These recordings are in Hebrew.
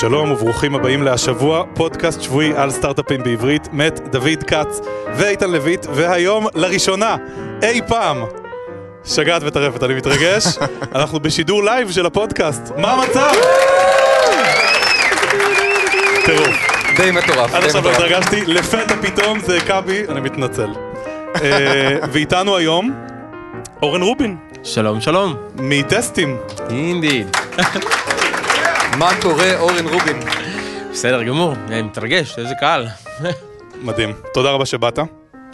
שלום וברוכים הבאים להשבוע, פודקאסט שבועי על סטארט-אפים בעברית, מת דוד כץ ואיתן לויט, והיום לראשונה אי פעם, שגעת וטרפת, אני מתרגש, אנחנו בשידור לייב של הפודקאסט, מה המצב? טירוף. די מטורף. עד די עכשיו לא מטורף. התרגשתי, לפתע פתאום זה קאבי, אני מתנצל. אה, ואיתנו היום אורן רובין, שלום שלום, מטסטים. indeed. מה קורה אורן רובין? בסדר גמור, אני מתרגש, איזה קהל. מדהים, תודה רבה שבאת.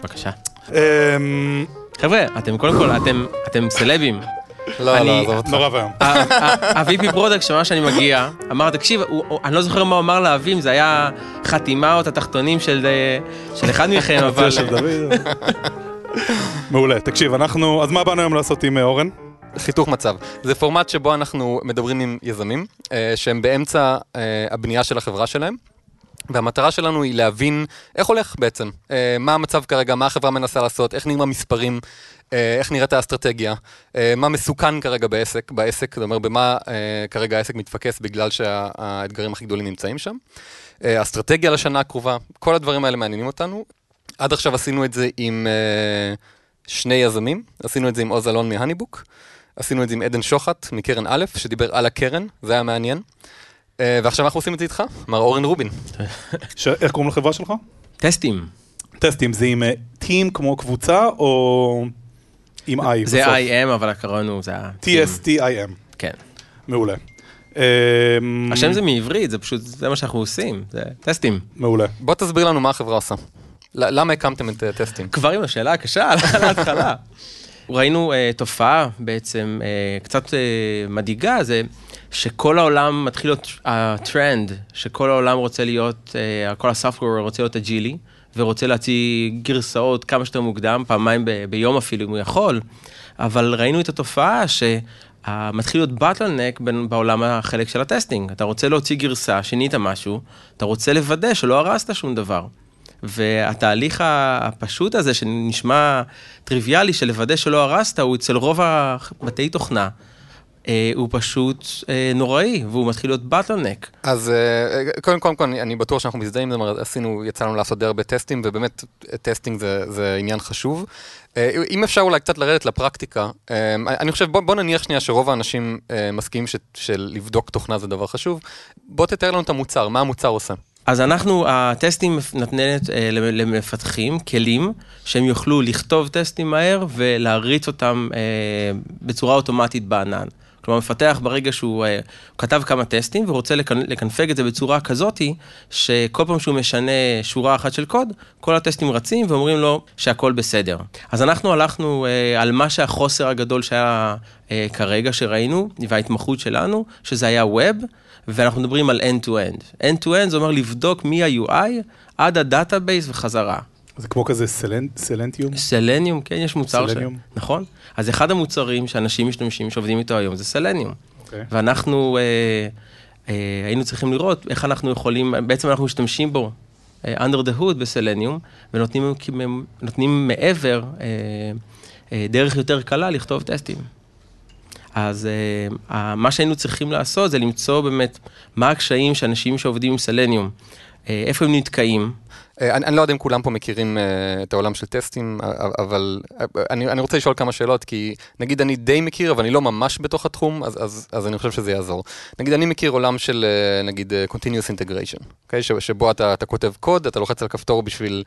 בבקשה. אמ, חבר'ה, אתם קודם כל, אתם, אתם סלבים. לא, לא, עזוב אותך. נורא ואיום. ה-VP product, שמע שאני מגיע, אמר, תקשיב, אני לא זוכר מה הוא אמר לאביב, זה היה חתימה או את התחתונים של אה, של אחד מכם, אבל... מעולה, תקשיב, אנחנו, אז מה באנו היום לעשות עם אה, אורן? חיתוך מצב. זה פורמט שבו אנחנו מדברים עם יזמים, אה, שהם באמצע אה, הבנייה של החברה שלהם. והמטרה שלנו היא להבין איך הולך בעצם, אה, מה המצב כרגע, מה החברה מנסה לעשות, איך נראים המספרים, איך נראית האסטרטגיה, מה מסוכן כרגע בעסק, בעסק, זאת אומרת, במה כרגע העסק מתפקס בגלל שהאתגרים הכי גדולים נמצאים שם. אסטרטגיה לשנה הקרובה, כל הדברים האלה מעניינים אותנו. עד עכשיו עשינו את זה עם שני יזמים, עשינו את זה עם עוז אלון מהניבוק, עשינו את זה עם עדן שוחט מקרן א', שדיבר על הקרן, זה היה מעניין. אה, ועכשיו אנחנו עושים את זה איתך, מר אורן רובין. איך קוראים לחברה שלך? טסטים. טסטים, זה עם טים כמו קבוצה או עם I זה בסוף? IM, אבל הקרון הוא, זה ה... T-S-T-I-M, כן. מעולה. אמ, השם זה מעברית, זה פשוט, זה מה שאנחנו עושים, זה טסטים. מעולה. בוא תסביר לנו מה החברה עושה. למה הקמתם את אה, Testim? כבר עם השאלה הקשה על ההתחלה. ראינו uh, תופעה בעצם uh, קצת uh, מדאיגה, זה שכל העולם מתחיל להיות הטרנד, שכל העולם רוצה להיות, uh, כל ה software רוצה להיות agile, ורוצה להוציא גרסאות כמה שיותר מוקדם, פעמיים ב- ביום אפילו אם הוא יכול, אבל ראינו את התופעה ש... Uh, מתחיל להיות bottleneck בעולם החלק של ה testing. אתה רוצה להוציא גרסה, שינית משהו, אתה רוצה לוודא שלא הרסת שום דבר. והתהליך הפשוט הזה, שנשמע טריוויאלי, של לוודא שלא הרסת, הוא אצל רוב הבתי תוכנה, אה, הוא פשוט אה, נוראי, והוא מתחיל להיות bottleneck. אז אה, קודם קודם כל, אני, בטוח שאנחנו מזדהים, זאת אומרת, עשינו, יצא לנו לעשות די הרבה טסטים, ובאמת, testing זה, זה עניין חשוב. אה, אם אפשר אולי קצת לרדת לפרקטיקה, אה, אני חושב, בוא, בוא נניח שנייה שרוב האנשים אה, מסכימים שלבדוק תוכנה זה דבר חשוב. בוא תתאר לנו את המוצר, מה המוצר עושה. אז אנחנו, הטסטים נותנת אה, למפתחים כלים שהם יוכלו לכתוב טסטים מהר ולהריץ אותם אה, בצורה אוטומטית בענן. כלומר, מפתח ברגע שהוא הוא כתב כמה טסטים ורוצה לקנ- לקנפג את זה בצורה כזאתי, שכל פעם שהוא משנה שורה אחת של קוד, כל הטסטים רצים ואומרים לו שהכל בסדר. אז אנחנו הלכנו אה, על מה שהחוסר הגדול שהיה אה, כרגע שראינו, וההתמחות שלנו, שזה היה web. ואנחנו מדברים על end-to-end. end-to-end זה אומר לבדוק מ-UI עד ה database וחזרה. זה כמו כזה סלנ- Selentium? Selenium, כן, יש מוצר ש... סלניום. נכון. אז אחד המוצרים שאנשים משתמשים, שעובדים איתו היום, זה סלניום. אוקיי. ואנחנו אה, אה, היינו צריכים לראות איך אנחנו יכולים, בעצם אנחנו משתמשים בו אה, under the hood בסלניום, ונותנים נותנים מעבר אה, אה, דרך יותר קלה לכתוב טסטים. אז אה, מה שהיינו צריכים לעשות זה למצוא באמת מה הקשיים שאנשים שעובדים עם סלניום, אה, איפה הם נתקעים. אה, אני, אני לא יודע אם כולם פה מכירים uh, את העולם של טסטים, אבל uh, אני, אני רוצה לשאול כמה שאלות, כי נגיד אני די מכיר, אבל אני לא ממש בתוך התחום, אז, אז, אז אני חושב שזה יעזור. נגיד אני מכיר עולם של uh, נגיד uh, Continuous Integration, okay? ש, שבו אתה, אתה כותב קוד, אתה לוחץ על כפתור בשביל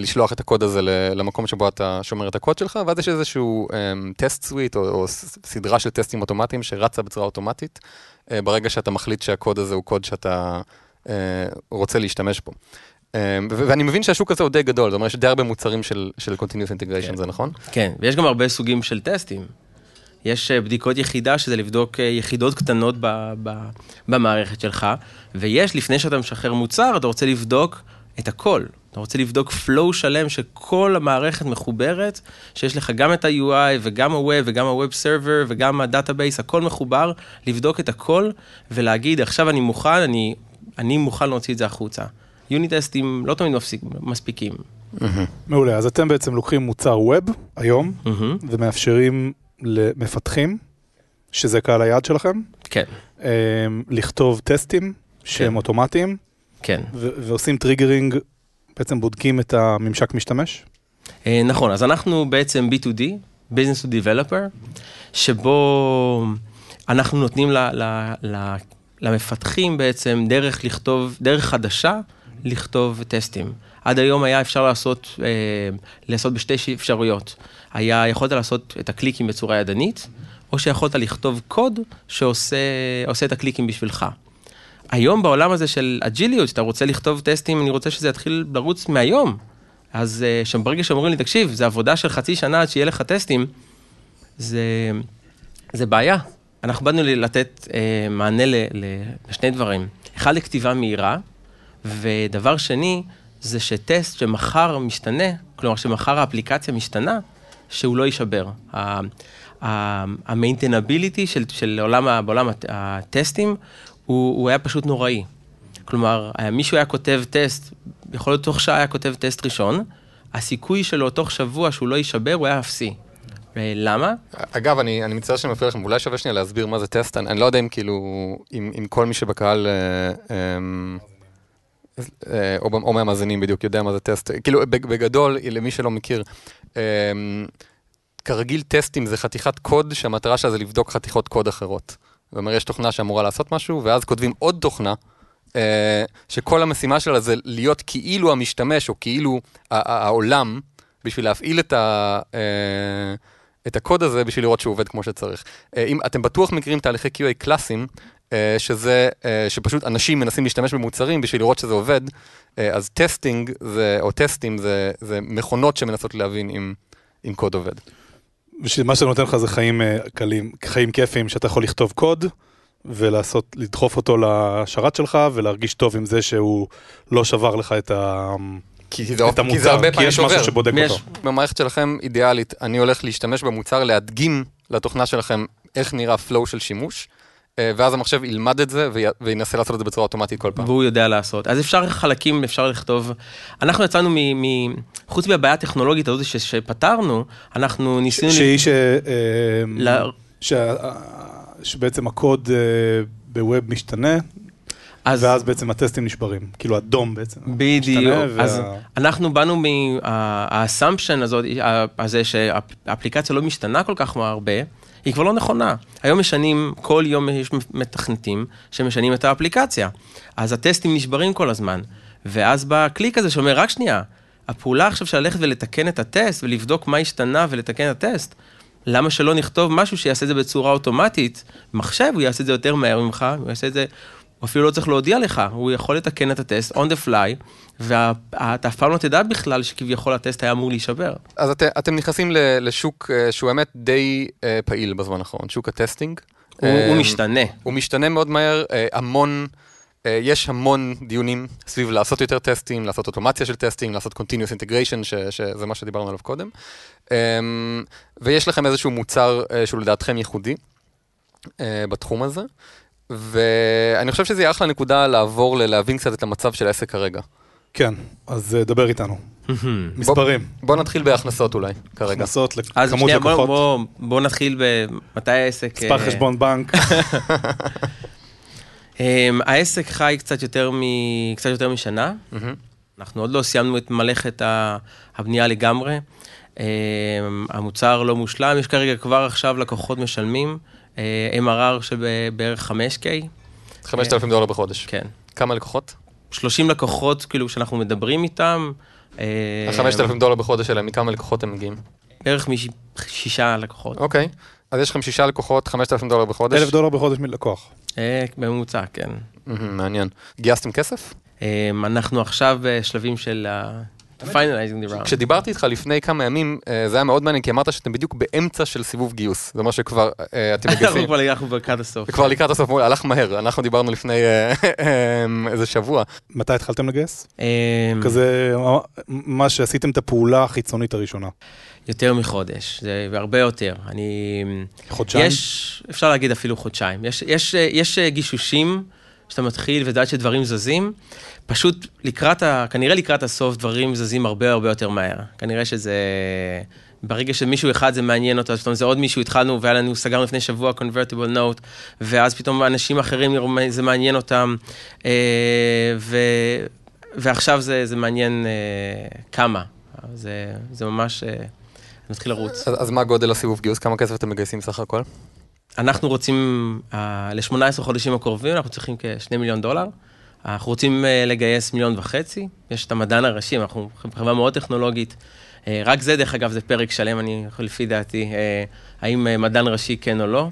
לשלוח את הקוד הזה למקום שבו אתה שומר את הקוד שלך, ואז יש איזשהו טסט um, סוויט או, או סדרה של טסטים אוטומטיים שרצה בצורה אוטומטית, uh, ברגע שאתה מחליט שהקוד הזה הוא קוד שאתה uh, רוצה להשתמש בו. Um, ואני מבין שהשוק הזה הוא די גדול, זאת אומרת, יש די הרבה מוצרים של, של Continuous Integration, כן. זה נכון? כן, ויש גם הרבה סוגים של טסטים. יש אה, בדיקות יחידה, שזה לבדוק יחידות קטנות ב, ב, במערכת שלך, ויש, לפני שאתה משחרר מוצר, אתה רוצה לבדוק את הכל. אתה רוצה לבדוק flow שלם שכל המערכת מחוברת, שיש לך גם את ה-UI וגם ה-Web וגם ה-Web Server וגם ה-Database, הכל מחובר, לבדוק את הכל ולהגיד, עכשיו אני מוכן, אני, אני מוכן להוציא את זה החוצה. unit טסטים לא תמיד מפסיק, מספיקים. מעולה, אז אתם בעצם לוקחים מוצר web היום, מהמם. ומאפשרים למפתחים, שזה קהל היעד שלכם, כן. אמ, לכתוב טסטים שהם כן. אוטומטיים, כן. ו- ועושים triggering, בעצם בודקים את הממשק משתמש? אה, נכון, אז אנחנו בעצם B2D, Business to Developer, שבו אנחנו נותנים למפתחים בעצם דרך לכתוב, דרך חדשה לכתוב טסטים. עד היום היה אפשר לעשות, אה, לעשות בשתי אפשרויות. היה, יכולת לעשות את הקליקים בצורה ידנית, או שיכולת לכתוב קוד שעושה עושה את הקליקים בשבילך. היום בעולם הזה של אג'יליות, שאתה רוצה לכתוב טסטים, אני רוצה שזה יתחיל לרוץ מהיום. אז uh, שברגע שאומרים לי, תקשיב, זה עבודה של חצי שנה עד שיהיה לך טסטים, זה, זה בעיה. אנחנו באנו לתת uh, מענה ל, ל, לשני דברים. אחד, לכתיבה מהירה, ודבר שני, זה שטסט שמחר משתנה, כלומר שמחר האפליקציה משתנה, שהוא לא יישבר. המיינטנביליטי של, של עולם, בעולם הט- הטסטים, הוא, הוא היה פשוט נוראי. כלומר, היה- מישהו היה כותב טסט, יכול להיות תוך שעה היה כותב טסט ראשון, הסיכוי שלו תוך שבוע שהוא לא יישבר הוא היה אפסי. למה? אגב, אני, אני מצטער שאני מפריע לכם, אולי שווה שנייה להסביר מה זה טסט, אני, אני לא יודע אם כאילו, אם, אם כל מי שבקהל, אה, אה, אה, או, או מהמאזינים בדיוק יודע מה זה טסט, כאילו בג- בגדול, למי שלא מכיר, אה, כרגיל טסטים זה חתיכת קוד שהמטרה שלה זה לבדוק חתיכות קוד אחרות. זאת אומרת, יש תוכנה שאמורה לעשות משהו, ואז כותבים עוד תוכנה, אה, שכל המשימה שלה זה להיות כאילו המשתמש, או כאילו העולם, בשביל להפעיל את, ה, אה, את הקוד הזה, בשביל לראות שהוא עובד כמו שצריך. אה, אם אתם בטוח מכירים תהליכי QA קלאסיים, אה, שזה, אה, שפשוט אנשים מנסים להשתמש במוצרים בשביל לראות שזה עובד, אה, אז testing, זה, או טסטים, זה, זה מכונות שמנסות להבין אם, אם קוד עובד. מה שזה נותן לך זה חיים אה, קלים, חיים כיפיים, שאתה יכול לכתוב קוד ולעשות, לדחוף אותו לשרת שלך ולהרגיש טוב עם זה שהוא לא שבר לך את, ה... כי זה, את כי זה המוצר, הרבה כי יש משהו. שבודק יש- אותו. במערכת שלכם, אידיאלית, אני הולך להשתמש במוצר, להדגים לתוכנה שלכם איך נראה flow של שימוש, ואז המחשב ילמד את זה וי- וינסה לעשות את זה בצורה אוטומטית כל פעם. והוא יודע לעשות. אז אפשר חלקים, אפשר לכתוב. אנחנו יצאנו מ... מ חוץ מהבעיה הטכנולוגית הזאת ש, שפתרנו, אנחנו ניסינו... שהיא ש... אה, ל- שה- שבעצם הקוד אה, בווב משתנה, אז ואז בעצם הטסטים נשברים, כאילו הדום בעצם. בדיוק. משתנה, וה- אז אנחנו באנו מהאסמפשן הזאת, הזה שהאפליקציה לא משתנה כל כך הרבה, היא כבר לא נכונה. היום משנים, כל יום יש מתכנתים שמשנים את האפליקציה. אז הטסטים נשברים כל הזמן. ואז בא הקליק הזה שאומר, רק שנייה, הפעולה עכשיו של ללכת ולתקן את הטסט ולבדוק מה השתנה ולתקן את הטסט, למה שלא נכתוב משהו שיעשה את זה בצורה אוטומטית? מחשב, הוא יעשה את זה יותר מהר ממך, הוא יעשה את זה, הוא אפילו לא צריך להודיע לך, הוא יכול לתקן את הטסט on the fly, ואתה אף פעם לא תדע בכלל שכביכול הטסט היה אמור להישבר. אז את, אתם נכנסים ל- לשוק אה, שהוא האמת די אה, פעיל בזמן האחרון, שוק הטסטינג. הוא, אה, הוא משתנה. הוא משתנה מאוד מהר, אה, המון, אה, יש המון דיונים סביב לעשות יותר טסטים, לעשות אוטומציה של testing, לעשות continuous integration, ש, שזה מה שדיברנו עליו קודם. אה, ויש לכם איזשהו מוצר אה, שהוא לדעתכם ייחודי אה, בתחום הזה, ואני חושב שזה יהיה אחלה נקודה לעבור להבין קצת את המצב של העסק כרגע. כן, אז אה, דבר איתנו. מספרים, בואו נתחיל בהכנסות אולי, כרגע. הכנסות אז לכמות בוא, לקוחות, בוא, בוא נתחיל במתי העסק... מספר אה, חשבון בנק, אמ, העסק חי קצת יותר, מ... קצת יותר משנה. אנחנו עוד לא סיימנו את מלאכת הבנייה לגמרי. אמ, המוצר לא מושלם, יש כרגע כבר עכשיו לקוחות משלמים, MRR של בערך 5K, 5,000 דולר בחודש. כן. כמה לקוחות? 30 לקוחות, כאילו, שאנחנו מדברים איתם. אה, ה-5,000 דולר בחודש שלהם, מכמה לקוחות הם מגיעים? בערך משישה לקוחות. אוקיי, אז יש לכם שישה לקוחות, 5,000 דולר בחודש. אלף דולר בחודש מלקוח. אה, בממוצע, כן. מעניין. גייסתם כסף? אנחנו עכשיו בשלבים של ה- finalizing the round. כשדיברתי איתך לפני כמה ימים, אה, זה היה מאוד מעניין, כי אמרת שאתם בדיוק באמצע של סיבוב גיוס. זה אומר שכבר אה, אתם אנחנו מגייסים. כבר אנחנו לקראת הסוף. כבר לקראת הסוף, הלך מהר, אנחנו דיברנו לפני אה, אה, איזה שבוע. מתי התחלתם לגייס? אמ, כזה, אה, מה שעשיתם את הפעולה החיצונית הראשונה. יותר מחודש, זה הרבה יותר. אני... חודשיים? יש, אפשר להגיד אפילו חודשיים. יש, יש, יש גישושים שאתה מתחיל ואתה יודע שדברים זזים, פשוט לקראת ה... כנראה לקראת הסוף דברים זזים הרבה הרבה יותר מהר. כנראה שזה... ברגע שמישהו אחד זה מעניין אותו, אז פתאום זה עוד מישהו, התחלנו, והיה לנו, סגרנו לפני שבוע convertible note, ואז פתאום אנשים אחרים, זה מעניין אותם, אה, ו, ועכשיו זה, זה מעניין אה, כמה. זה, זה ממש, אה, מתחיל לרוץ. אז, אז מה גודל הסיבוב גיוס? כמה כסף אתם מגייסים סך הכל? אנחנו רוצים, uh, ל-18 חודשים הקרובים, אנחנו צריכים כ-2 מיליון דולר. אנחנו רוצים uh, לגייס מיליון וחצי. יש את המדען הראשי, אנחנו חברה מאוד טכנולוגית. Uh, רק זה, דרך אגב, זה פרק שלם, אני יכול לפי דעתי, uh, האם uh, מדען ראשי כן או לא.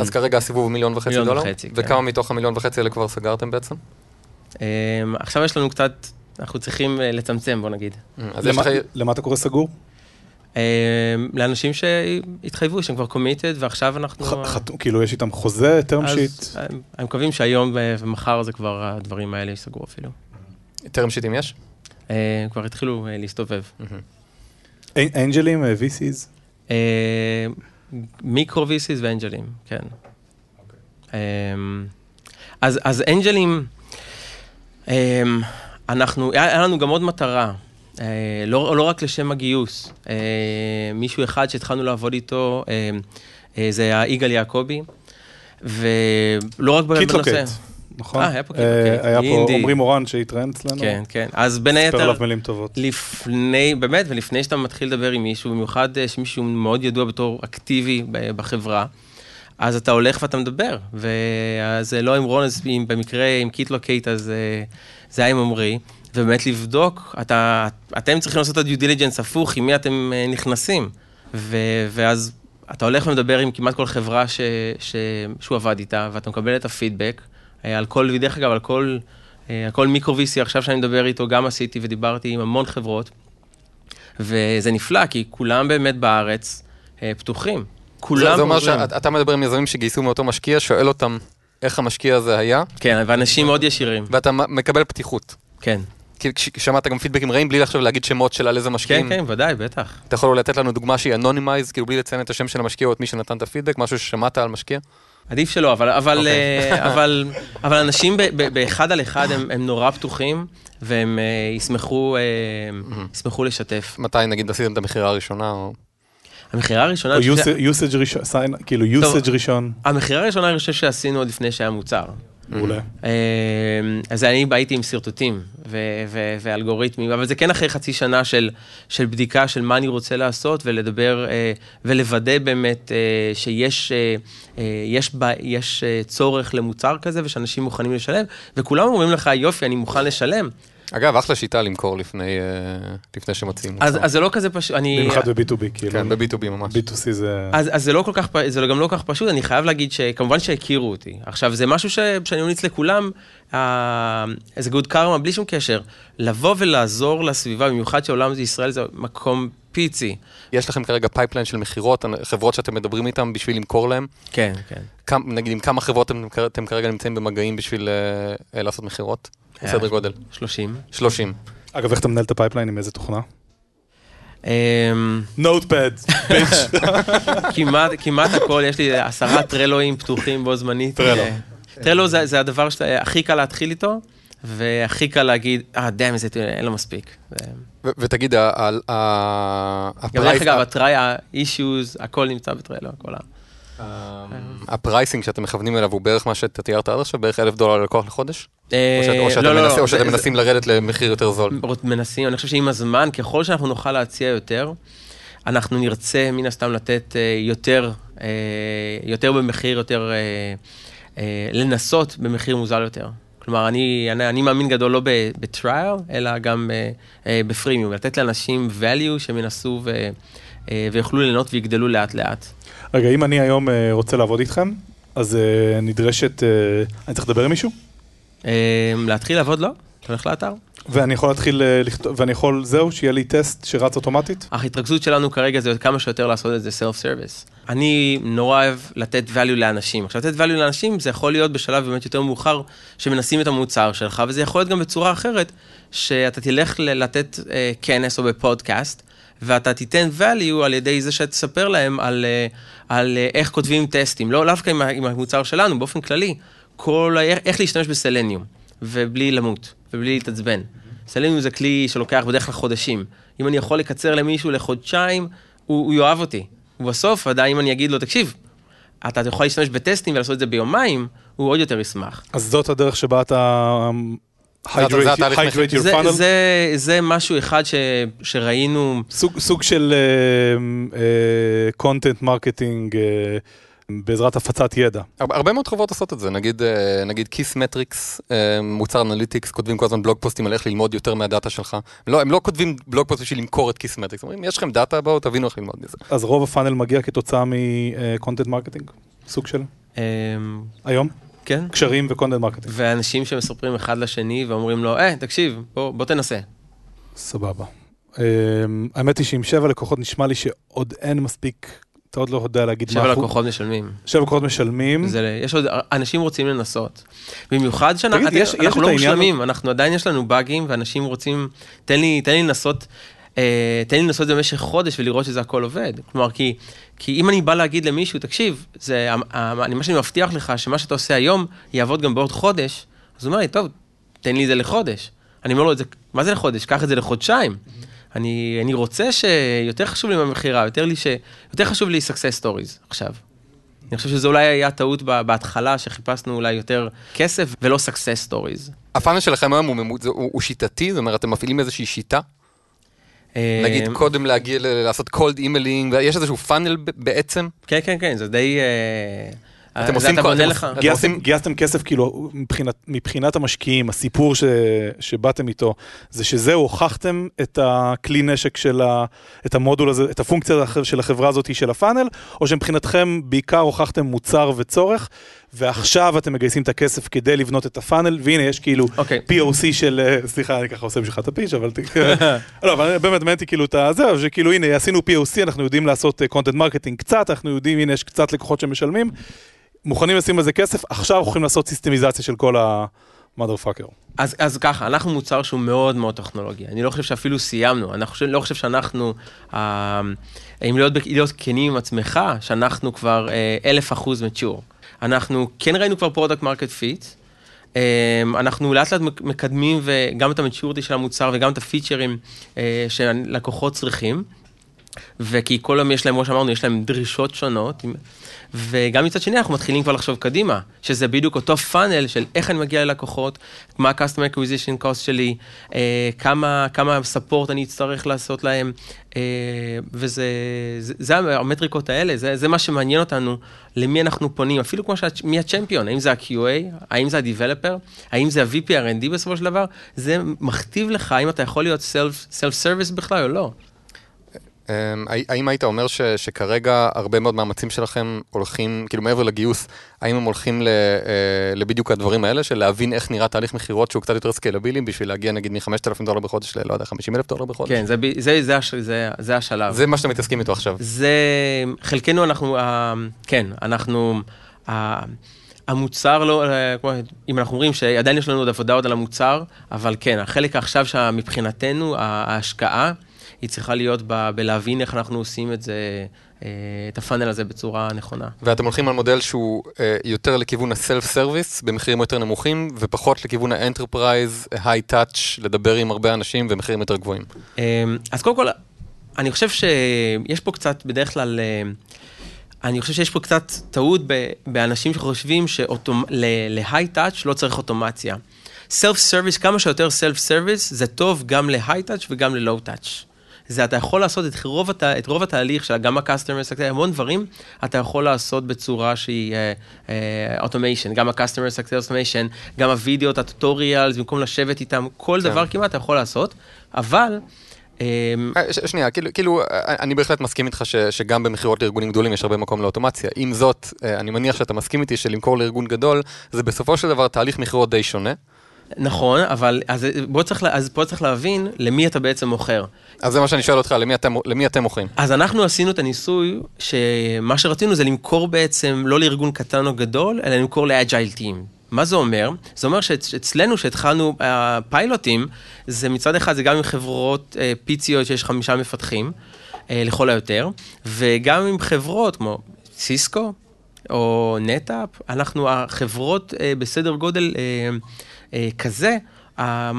אז כרגע הסיבוב הוא מיליון וחצי מיליון דולר? וחצי, כן. וכמה מתוך המיליון וחצי האלה כבר סגרתם בעצם? Um, עכשיו יש לנו קצת, אנחנו צריכים uh, לצמצם, בוא נגיד. יש למה- לך... למה אתה קורא סגור? Um, לאנשים שהתחייבו, שהם כבר committed, ועכשיו אנחנו... ח- חתום- כאילו יש איתם חוזה, term sheet? הם- הם מקווים שהיום ומחר זה כבר הדברים האלה ייסגרו אפילו. טרם שיטים יש? אה, כבר התחילו אה, להסתובב. אנ- אנג'לים, אה, VCs? אה, מיקרו VCs ואנג'לים, כן. אה, אז אז אנג'לים, אה, אנחנו, היה לנו גם עוד מטרה, אה, לא לא רק לשם הגיוס. אה, מישהו אחד שהתחלנו לעבוד איתו, אה, אה, זה היה יגאל יעקבי, ולא רק בנושא. Kitlocate, נכון? אה, היה פה אה, Kitlocate, היה פה. עמרי מורן שהתראיין אצלנו. כן, כן. אז בין ספר היתר... עליו מילים טובות. לפני, באמת, ולפני שאתה מתחיל לדבר עם מישהו, במיוחד אה, שמישהו מאוד ידוע בתור אקטיבי בחברה, אז אתה הולך ואתה מדבר. ואז אה, לא עם רון, אז במקרה עם Kitlocate, אז אה, זה היה עם עמרי. ובאמת לבדוק, אתה, אתם צריכים לעשות את ה-due diligence הפוך, עם מי אתם אה, נכנסים. ו, ואז אתה הולך ומדבר עם כמעט כל חברה ש, ש, שהוא עבד איתה, ואתה מקבל את הפידבק אה, על כל, ודרך אגב, על כל, אה, על כל micro VC עכשיו שאני מדבר איתו, גם עשיתי ודיברתי עם המון חברות, וזה נפלא, כי כולם באמת בארץ פתוחים. כולם זה אומר. שאתה מדבר עם יזמים שגייסו מאותו משקיע, שואל אותם איך המשקיע הזה היה, כן, ואנשים מאוד ישירים. ואתה מקבל פתיחות. כן, שמעת גם פידבקים רעים בלי עכשיו להגיד שמות של על איזה כן, משקיעים. כן, ודאי, בטח. אתה יכול לתת לנו דוגמה שהיא אנונימייז, כאילו בלי לציין את השם של המשקיע או את מי שנתן את הפידבק, משהו ששמעת על משקיע? עדיף שלא, אבל, אבל, אוקיי. אה, אבל, אבל אנשים ב- ב- באחד על אחד הם, הם נורא פתוחים, והם אה, ישמחו, אה, ישמחו לשתף. מתי נגיד עשיתם את המכירה הראשונה, או... המכירה הראשונה, או usage ראשון, כאילו usage ראשון, המכירה הראשונה אני חושב שעשינו עוד לפני שהיה מוצר. מעולה. אה, אז אני הייתי עם שרטוטים ואלגוריתמים, אבל זה כן אחרי חצי שנה של, של בדיקה של מה אני רוצה לעשות ולדבר אה, ולוודא באמת אה, שיש אה, יש, יש צורך למוצר כזה ושאנשים מוכנים לשלם, וכולם אומרים לך, יופי, אני מוכן לשלם. אגב, אחלה שיטה למכור לפני, אה, לפני שמציעים אז, מוצר. אז זה לא כזה פשוט, אני... במיוחד ב-B2B, כאילו. כן, ב-B2B ממש. B2C זה... אז, אז זה לא כל כך, זה גם לא כל כך פשוט, אני חייב להגיד שכמובן שהכירו אותי. עכשיו, זה משהו ש, שאני ממליץ לכולם, איזה good karma, בלי שום קשר, לבוא ולעזור לסביבה, במיוחד שהעולם הזה, ישראל זה מקום פיצי. יש לכם כרגע pipeline של מכירות, חברות שאתם מדברים איתן בשביל למכור להן? כן, כן. כמה- נגיד עם כמה חברות אתם, אתם כרגע נמצאים במגעים בשביל אה, אה, לעשות מכירות? אה, סדר גודל. 30. 30. אגב, איך אתה מנהל את ה pipeline עם איזה תוכנה? אמ, Notepad, bitch. כמעט, הכל, יש לי עשרה טרלואים פתוחים בו זמנית. Trello. אה, Trello זה, זה הדבר שהכי קל להתחיל איתו, והכי קל להגיד, אה, damn, זה אין לו מספיק. ותגיד, ה- ה- ה- גם ה price- דרך אגב, הטריי, ה-issues, הכל נמצא ב Trello, הכל ה... ה pricing שאתם מכוונים אליו הוא בערך מה שאתה תיארת עד עכשיו, בערך אלף דולר ללקוח לחודש? או אה, או שאתם לא, לא, מנסים- לא, לרדת למחיר יותר זול? מנסים, אני חושב שעם הזמן, ככל שאנחנו נוכל להציע יותר, אנחנו נרצה מן הסתם לתת אה, יותר, אה, יותר במחיר, יותר, לנסות במחיר מוזל יותר. כלומר, אני, אני, אני מאמין גדול לא ב trial, אלא גם אה, אה, ב freemium, לתת לאנשים value שהם ינסו ו, אה, ויוכלו ליהנות ויגדלו לאט לאט. רגע, אם אני היום רוצה לעבוד איתכם, אז נדרשת... אני צריך לדבר עם מישהו? להתחיל לעבוד לא? אתה הולך לאתר? ואני יכול להתחיל אה, לכתוב, ואני יכול, זהו, שיהיה לי טסט שרץ אוטומטית? ההתרכזות שלנו כרגע זה כמה שיותר לעשות את זה סלף סרוויס. אני נורא אוהב לתת value לאנשים. עכשיו, לתת value לאנשים זה יכול להיות בשלב באמת יותר מאוחר, שמנסים את המוצר שלך, וזה יכול להיות גם בצורה אחרת, שאתה תלך לתת uh, כנס או בפודקאסט, ואתה תיתן value על ידי זה שתספר להם על, uh, על uh, איך כותבים טסטים, לא דווקא עם, עם המוצר שלנו, באופן כללי, כל, ה- איך להשתמש בסלניום, ובלי למות, ובלי להתעצבן. סלניום זה כלי שלוקח בדרך כלל חודשים. אם אני יכול לקצר למישהו לחודשיים, הוא, הוא יאהב אותי. ובסוף, עדיין אם אני אגיד לו, תקשיב, אתה יכול להשתמש בטסטים ולעשות את זה ביומיים, הוא עוד יותר ישמח. אז זאת הדרך שבה אתה... זה- זה משהו אחד ש, שראינו, סוג, סוג של content marketing בעזרת הפצת ידע. הרבה, מאוד חברות עושות את זה, נגיד, אה, נגיד Kissmetrics, אה, מוצר analytics, כותבים כל הזמן בלוג פוסטים על איך ללמוד יותר מהדאטה שלך. לא, הם לא כותבים בלוג פוסט בשביל למכור את Kissmetrics, אומרים, יש לכם דאטה, בואו תבינו איך ללמוד מזה. אז רוב ה funnel מגיע כתוצאה מ content marketing? סוג של? אמ, היום? כן, קשרים ו content marketing. ואנשים שמספרים אחד לשני ואומרים לו, אה, תקשיב, בוא, בוא תנסה. סבבה. אמ, האמת היא שעם שבע לקוחות נשמע לי שעוד אין מספיק, אתה עוד לא יודע להגיד מה שבע לקוחות משלמים. שבע לקוחות משלמים. זה, יש עוד, אנשים רוצים לנסות. במיוחד שאנחנו יש- יש לא מושלמים, אנחנו עדיין יש לנו באגים, ואנשים רוצים, תן לי, תן לי לנסות, אה, תן לי לנסות את זה במשך חודש ולראות שזה הכל עובד. כלומר, כי, כי אם אני בא להגיד למישהו, תקשיב, זה, אני, מה שאני מבטיח לך, שמה שאתה עושה היום, יעבוד גם בעוד חודש, אז הוא אומר לי, טוב, תן לי את זה לחודש. אני אומר לו, את זה, מה זה לחודש? קח את זה לחודשיים. אני, אני רוצה שיותר חשוב לי מהמכירה, יותר, לי ש, יותר חשוב לי success stories עכשיו. אני חושב שזה אולי היה טעות בהתחלה, שחיפשנו אולי יותר כסף ולא success stories. הפאנל שלכם היום הוא, הוא, הוא שיטתי, זאת אומרת, אתם מפעילים איזושהי שיטה? אה, נגיד קודם להגיע, לעשות cold emailing, יש איזשהו funnel בעצם? כן, כן, כן, זה די... אה, אתם זה עושים אתה בונה. עושים- גייסתם, כסף, כאילו, מבחינת, מבחינת המשקיעים, הסיפור ש, שבאתם איתו, זה שזהו, הוכחתם את הכלי נשק של ה... את המודול הזה, את הפונקציה של החברה הזאת של ה funnel, או שמבחינתכם בעיקר הוכחתם מוצר וצורך, ועכשיו אתם מגייסים את הכסף כדי לבנות את ה funnel, והנה יש כאילו אוקיי. POC של, אה, סליחה, אני ככה עושה בשבילך את ה pitch, אבל... לא, אבל באמת מעניין כאילו את הזה, שכאילו הנה, עשינו POC, אנחנו יודעים לעשות content marketing קצת, אנחנו יודעים, הנה, יש קצת לקוחות שמשלמים. מוכנים לשים על זה כסף, עכשיו אנחנו יכולים לעשות systemיזציה של כל ה-mother fucker. אז, אז ככה, אנחנו מוצר שהוא מאוד מאוד טכנולוגי. אני לא חושב שאפילו סיימנו. אני חושב, לא חושב שאנחנו, אה, אם להיות, להיות כנים עם עצמך, שאנחנו כבר אה, אלף אחוז mature. אנחנו כן ראינו כבר product market fit. אנחנו לאט לאט מק- מקדמים גם את המצ'ורטי של המוצר וגם את הפיצ'רים אה, שלקוחות צריכים. וכי כל יום יש להם, כמו שאמרנו, יש להם דרישות שונות. וגם מצד שני אנחנו מתחילים כבר לחשוב קדימה, שזה בדיוק אותו פאנל של איך אני מגיע ללקוחות, מה ה-customer acquisition cost שלי, אה, כמה, כמה support אני אצטרך לעשות להם, אה, וזה זה, זה המטריקות האלה, זה, זה מה שמעניין אותנו, למי אנחנו פונים, אפילו כמו שאת, מי הצ'מפיון, האם זה ה-QA, האם זה ה-Developer, האם זה ה-VP R&D בסופו של דבר, זה מכתיב לך האם אתה יכול להיות self, self-service בכלל או לא. אמ, האם היית אומר ש, שכרגע הרבה מאוד מאמצים שלכם הולכים, כאילו מעבר לגיוס, האם הם הולכים ל, אה, לבדיוק הדברים האלה, של להבין איך נראה תהליך מכירות שהוא קצת יותר סקלבילי, בשביל להגיע נגיד מ-5,000 דולר בחודש ל, לא יודע, 50,000 דולר בחודש? כן, זה, זה, זה, הש- זה, זה השלב. זה מה שאתם מתעסקים איתו עכשיו. זה, חלקנו אנחנו, אה, כן, אנחנו, אה, המוצר לא, כמו, אם אנחנו אומרים שעדיין יש לנו עוד עבודה עוד על המוצר, אבל כן, החלק עכשיו שמבחינתנו, ההשקעה, היא צריכה להיות ב, בלהבין איך אנחנו עושים את זה, אה, את ה funnel הזה בצורה נכונה. ואתם הולכים על מודל שהוא אה, יותר לכיוון ה self service, במחירים יותר נמוכים, ופחות לכיוון ה enterprise, high touch, לדבר עם הרבה אנשים במחירים יותר גבוהים. אה, אז קודם כל, אני חושב שיש פה קצת, בדרך כלל, אני חושב שיש פה קצת טעות באנשים שחושבים של high touch לא צריך אוטומציה. self service, כמה שיותר self service, זה טוב גם ל high touch וגם ל low touch. זה אתה יכול לעשות את רוב, הת... את רוב התהליך של גם ה-customer success, המון דברים, אתה יכול לעשות בצורה שהיא uh, uh, גם ה-customer success automation, גם הווידאו, ה tutorials, במקום לשבת איתם, כל כן. דבר כמעט אתה יכול לעשות, אבל... אמ, אה, ש- שנייה, כאילו, כאילו, אני בהחלט מסכים איתך ש, שגם במכירות לארגונים גדולים יש הרבה מקום לאוטומציה. עם זאת, אני מניח שאתה מסכים איתי שלמכור לארגון גדול, זה בסופו של דבר תהליך מכירות די שונה. נכון, אבל אז בוא צריך, אז פה צריך להבין למי אתה בעצם מוכר. אז זה מה שאני שואל אותך, למי אתם, למי אתם מוכרים? אז אנחנו עשינו את הניסוי, שמה שרצינו זה למכור בעצם לא לארגון קטן או גדול, אלא למכור לאג'ייל טים. מה זה אומר? זה אומר שאצלנו, שהתחלנו הפיילוטים, זה מצד אחד, זה גם עם חברות אה, פיציות שיש חמישה מפתחים, אה, לכל היותר, וגם עם חברות כמו סיסקו או נטאפ, אנחנו, החברות אה, בסדר גודל אה, כזה, ה-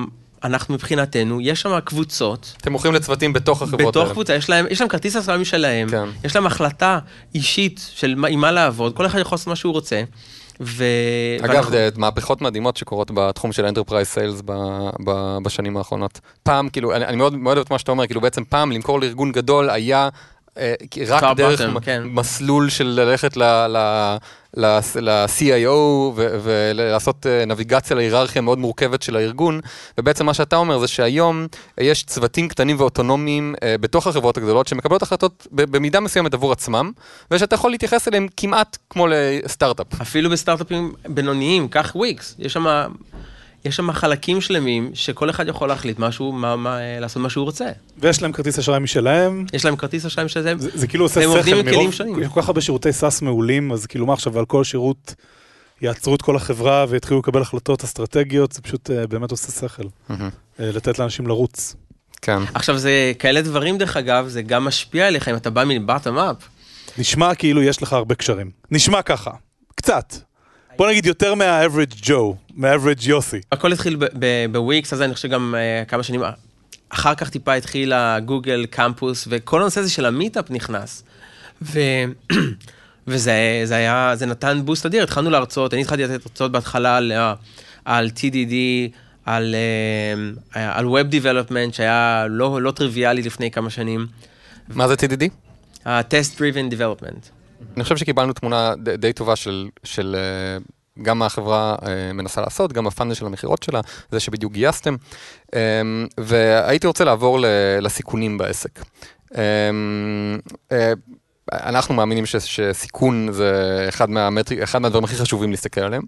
אנחנו מבחינתנו, יש שם קבוצות, אתם מוכרים לצוותים בתוך החברות בתוך האלה. קבוצה, יש להם, יש להם כרטיס אשראי משלהם, כן. יש להם החלטה אישית של מה- עם מה לעבוד, כל אחד יכול לעשות מה שהוא רוצה. ו... אגב, ואנחנו- זה מהפכות מדהימות שקורות בתחום של enterprise sales בשנים האחרונות. פעם, כאילו, אני, אני מאוד מאוד אוהב את מה שאתה אומר, כאילו בעצם פעם למכור לארגון גדול היה אה, רק top דרך כן. מסלול של ללכת ל-CIO ולעשות אה, navigציה להיררכיה מאוד מורכבת של הארגון, ובעצם מה שאתה אומר זה שהיום אה, יש צוותים קטנים ואוטונומיים אה, בתוך החברות הגדולות שמקבלות החלטות במידה מסוימת עבור עצמם, ושאתה יכול להתייחס אליהם כמעט כמו לסטארט-אפ. אפילו בסטארט-אפים בינוניים, קח וויקס, יש שם, יש שם חלקים שלמים שכל אחד יכול להחליט משהו, מה, מה, לעשות מה שהוא רוצה. ויש להם כרטיס אשראי משלהם. יש להם כרטיס אשראי שלהם, זה, זה כאילו עושה שכל, עם כלים מרוב, שונים. יש כל כך הרבה שירותי SaaS מעולים, אז כאילו מה עכשיו, על כל שירות יעצרו את כל החברה ויתחילו לקבל החלטות אסטרטגיות, זה פשוט אה, באמת עושה שכל. אה, לתת לאנשים לרוץ. כן. עכשיו זה כאלה דברים דרך אגב, זה גם משפיע עליך אם אתה בא מ bottom up. נשמע כאילו יש לך הרבה קשרים. נשמע ככה, קצת. בוא נגיד יותר מה-average Joe, מה-average יוסי. הכל התחיל בוויקס, אז אני חושב גם אה, כמה שנים, אחר כך טיפה התחיל ה Google Campus, וכל הנושא הזה של ה meetup נכנס. ו... וזה זה היה, זה נתן boost אדיר, התחלנו להרצות, אני התחלתי לתת הרצאות בהתחלה על, על TDD, על, אה, על Web Development, שהיה לא, לא טריוויאלי לפני כמה שנים, מה זה TDD? ה-Test Driven Development. אני חושב שקיבלנו תמונה די טובה של, של אה, גם מה החברה אה, מנסה לעשות, גם הפאנל של המכירות שלה, זה שבדיוק גייסתם. אה, והייתי רוצה לעבור לסיכונים בעסק. אה, אה, אנחנו מאמינים ש, שסיכון זה אחד, מהמטרי, אחד מהדברים הכי חשובים להסתכל עליהם.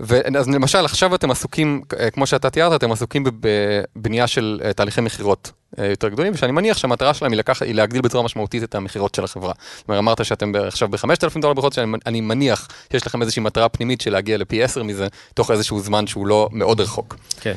ואז למשל עכשיו אתם עסוקים, אה, כמו שאתה תיארת, אתם עסוקים בב- בבנייה של אה, תהליכי מכירות אה, יותר גדולים, ושאני מניח שהמטרה שלהם היא, לקח, היא להגדיל בצורה משמעותית את המכירות של החברה. זאת אומרת, אמרת שאתם עכשיו ב-5,000 דולר בחודש, אני, אני מניח שיש לכם איזושהי מטרה פנימית של להגיע לפי 10 מזה, תוך איזשהו זמן שהוא לא מאוד רחוק. כן.